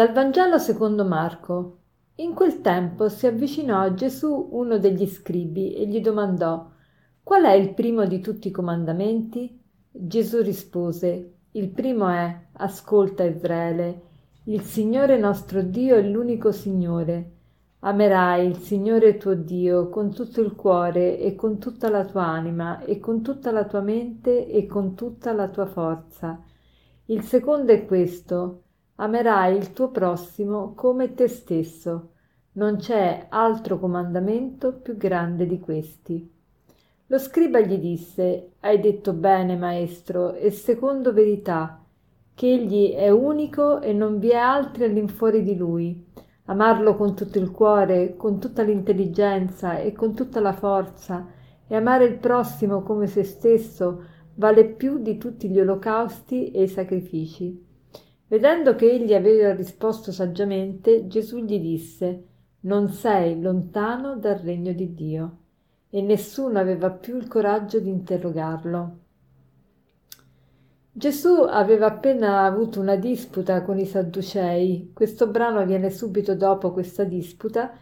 Dal Vangelo secondo Marco. In quel tempo si avvicinò a Gesù uno degli scribi e gli domandò Qual è il primo di tutti i comandamenti? Gesù rispose Il primo è Ascolta Israele, il Signore nostro Dio è l'unico Signore. Amerai il Signore tuo Dio con tutto il cuore e con tutta la tua anima e con tutta la tua mente e con tutta la tua forza. Il secondo è questo, amerai il tuo prossimo come te stesso. Non c'è altro comandamento più grande di questi. Lo scriba gli disse, Hai detto bene, maestro, e secondo verità, che egli è unico e non vi è altri all'infuori di lui amarlo con tutto il cuore, con tutta l'intelligenza e con tutta la forza, e amare il prossimo come se stesso vale più di tutti gli olocausti e i sacrifici. Vedendo che egli aveva risposto saggiamente, Gesù gli disse Non sei lontano dal regno di Dio. E nessuno aveva più il coraggio di interrogarlo. Gesù aveva appena avuto una disputa con i Sadducei. Questo brano viene subito dopo questa disputa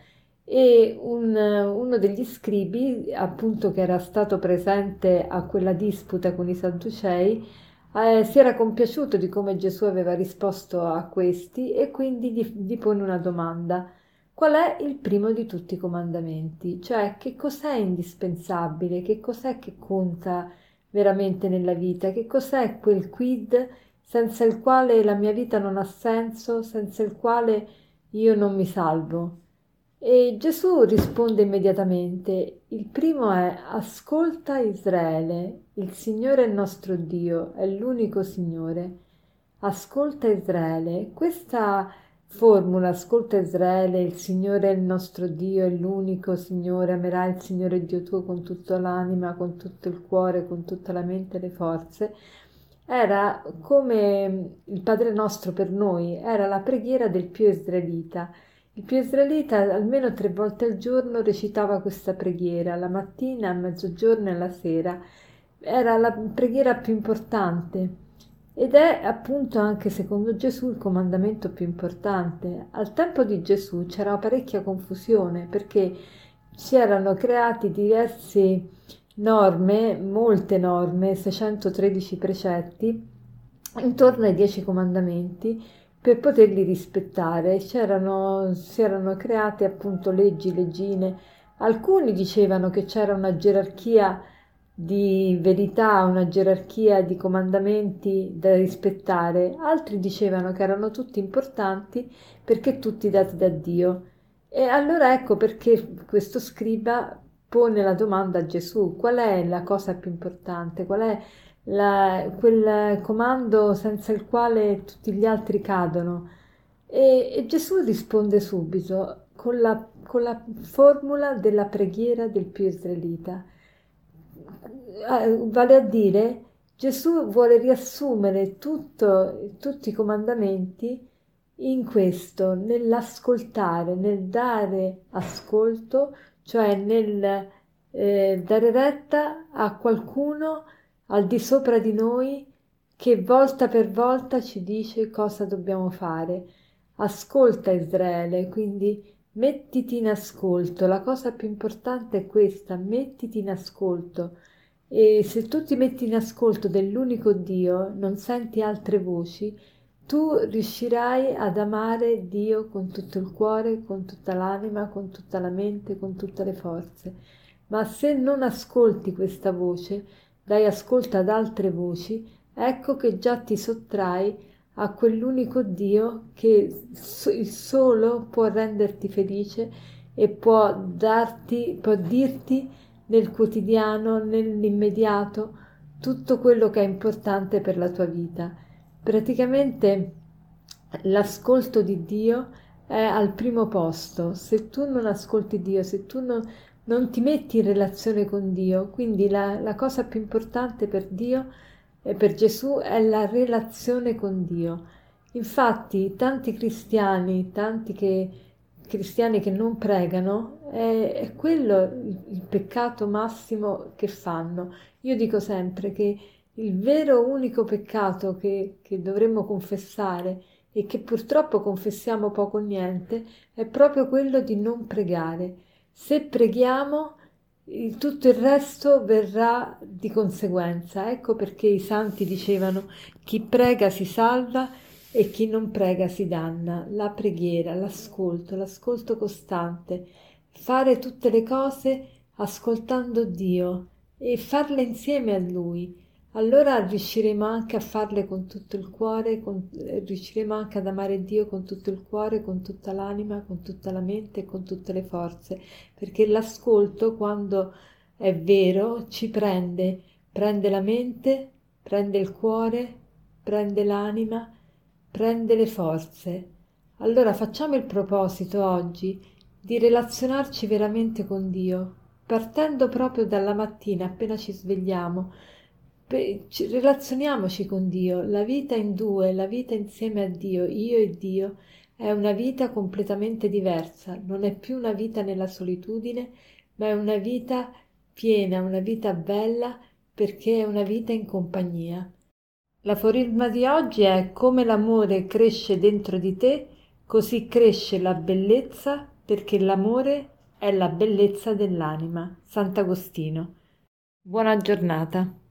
e un, uno degli scribi, appunto che era stato presente a quella disputa con i Sadducei, eh, si era compiaciuto di come Gesù aveva risposto a questi e quindi gli, gli pone una domanda. Qual è il primo di tutti i comandamenti? Cioè, che cos'è indispensabile? Che cos'è che conta? veramente nella vita, che cos'è quel quid senza il quale la mia vita non ha senso, senza il quale io non mi salvo. E Gesù risponde immediatamente, il primo è ascolta Israele, il Signore è il nostro Dio, è l'unico Signore. Ascolta Israele, questa Formula, ascolta Israele, il Signore è il nostro Dio, è l'unico Signore, amerai il Signore Dio tuo con tutta l'anima, con tutto il cuore, con tutta la mente e le forze. Era come il Padre nostro per noi, era la preghiera del più israelita. Il più israelita almeno tre volte al giorno recitava questa preghiera, la mattina, a mezzogiorno e alla sera. Era la preghiera più importante ed è appunto anche secondo Gesù il comandamento più importante. Al tempo di Gesù c'era parecchia confusione perché si erano creati diverse norme, molte norme, 613 precetti, intorno ai dieci comandamenti per poterli rispettare. C'erano, si erano create appunto leggi, leggine. Alcuni dicevano che c'era una gerarchia di verità, una gerarchia di comandamenti da rispettare, altri dicevano che erano tutti importanti perché tutti dati da Dio. E allora ecco perché questo scriba pone la domanda a Gesù, qual è la cosa più importante, qual è la, quel comando senza il quale tutti gli altri cadono? E, e Gesù risponde subito con la, con la formula della preghiera del più israelita vale a dire Gesù vuole riassumere tutto, tutti i comandamenti in questo, nell'ascoltare, nel dare ascolto, cioè nel eh, dare retta a qualcuno al di sopra di noi che volta per volta ci dice cosa dobbiamo fare. Ascolta Israele, quindi mettiti in ascolto. La cosa più importante è questa, mettiti in ascolto. E se tu ti metti in ascolto dell'unico Dio, non senti altre voci, tu riuscirai ad amare Dio con tutto il cuore, con tutta l'anima, con tutta la mente, con tutte le forze. Ma se non ascolti questa voce, dai ascolto ad altre voci, ecco che già ti sottrai a quell'unico Dio che il solo può renderti felice e può darti, può dirti nel quotidiano, nell'immediato, tutto quello che è importante per la tua vita. Praticamente l'ascolto di Dio è al primo posto. Se tu non ascolti Dio, se tu non, non ti metti in relazione con Dio, quindi la, la cosa più importante per Dio e per Gesù è la relazione con Dio. Infatti tanti cristiani, tanti che cristiani che non pregano, è, è quello il, il peccato massimo che fanno. Io dico sempre che il vero unico peccato che, che dovremmo confessare e che purtroppo confessiamo poco o niente è proprio quello di non pregare. Se preghiamo, tutto il resto verrà di conseguenza. Ecco perché i santi dicevano chi prega si salva e chi non prega si danna. La preghiera, l'ascolto, l'ascolto costante, fare tutte le cose ascoltando Dio e farle insieme a Lui allora riusciremo anche a farle con tutto il cuore, con, riusciremo anche ad amare Dio con tutto il cuore, con tutta l'anima, con tutta la mente e con tutte le forze, perché l'ascolto, quando è vero, ci prende, prende la mente, prende il cuore, prende l'anima, prende le forze. Allora facciamo il proposito oggi di relazionarci veramente con Dio, partendo proprio dalla mattina appena ci svegliamo, relazioniamoci con Dio. La vita in due, la vita insieme a Dio, io e Dio, è una vita completamente diversa. Non è più una vita nella solitudine, ma è una vita piena, una vita bella, perché è una vita in compagnia. L'aforisma di oggi è come l'amore cresce dentro di te, così cresce la bellezza, perché l'amore è la bellezza dell'anima. Sant'Agostino. Buona giornata.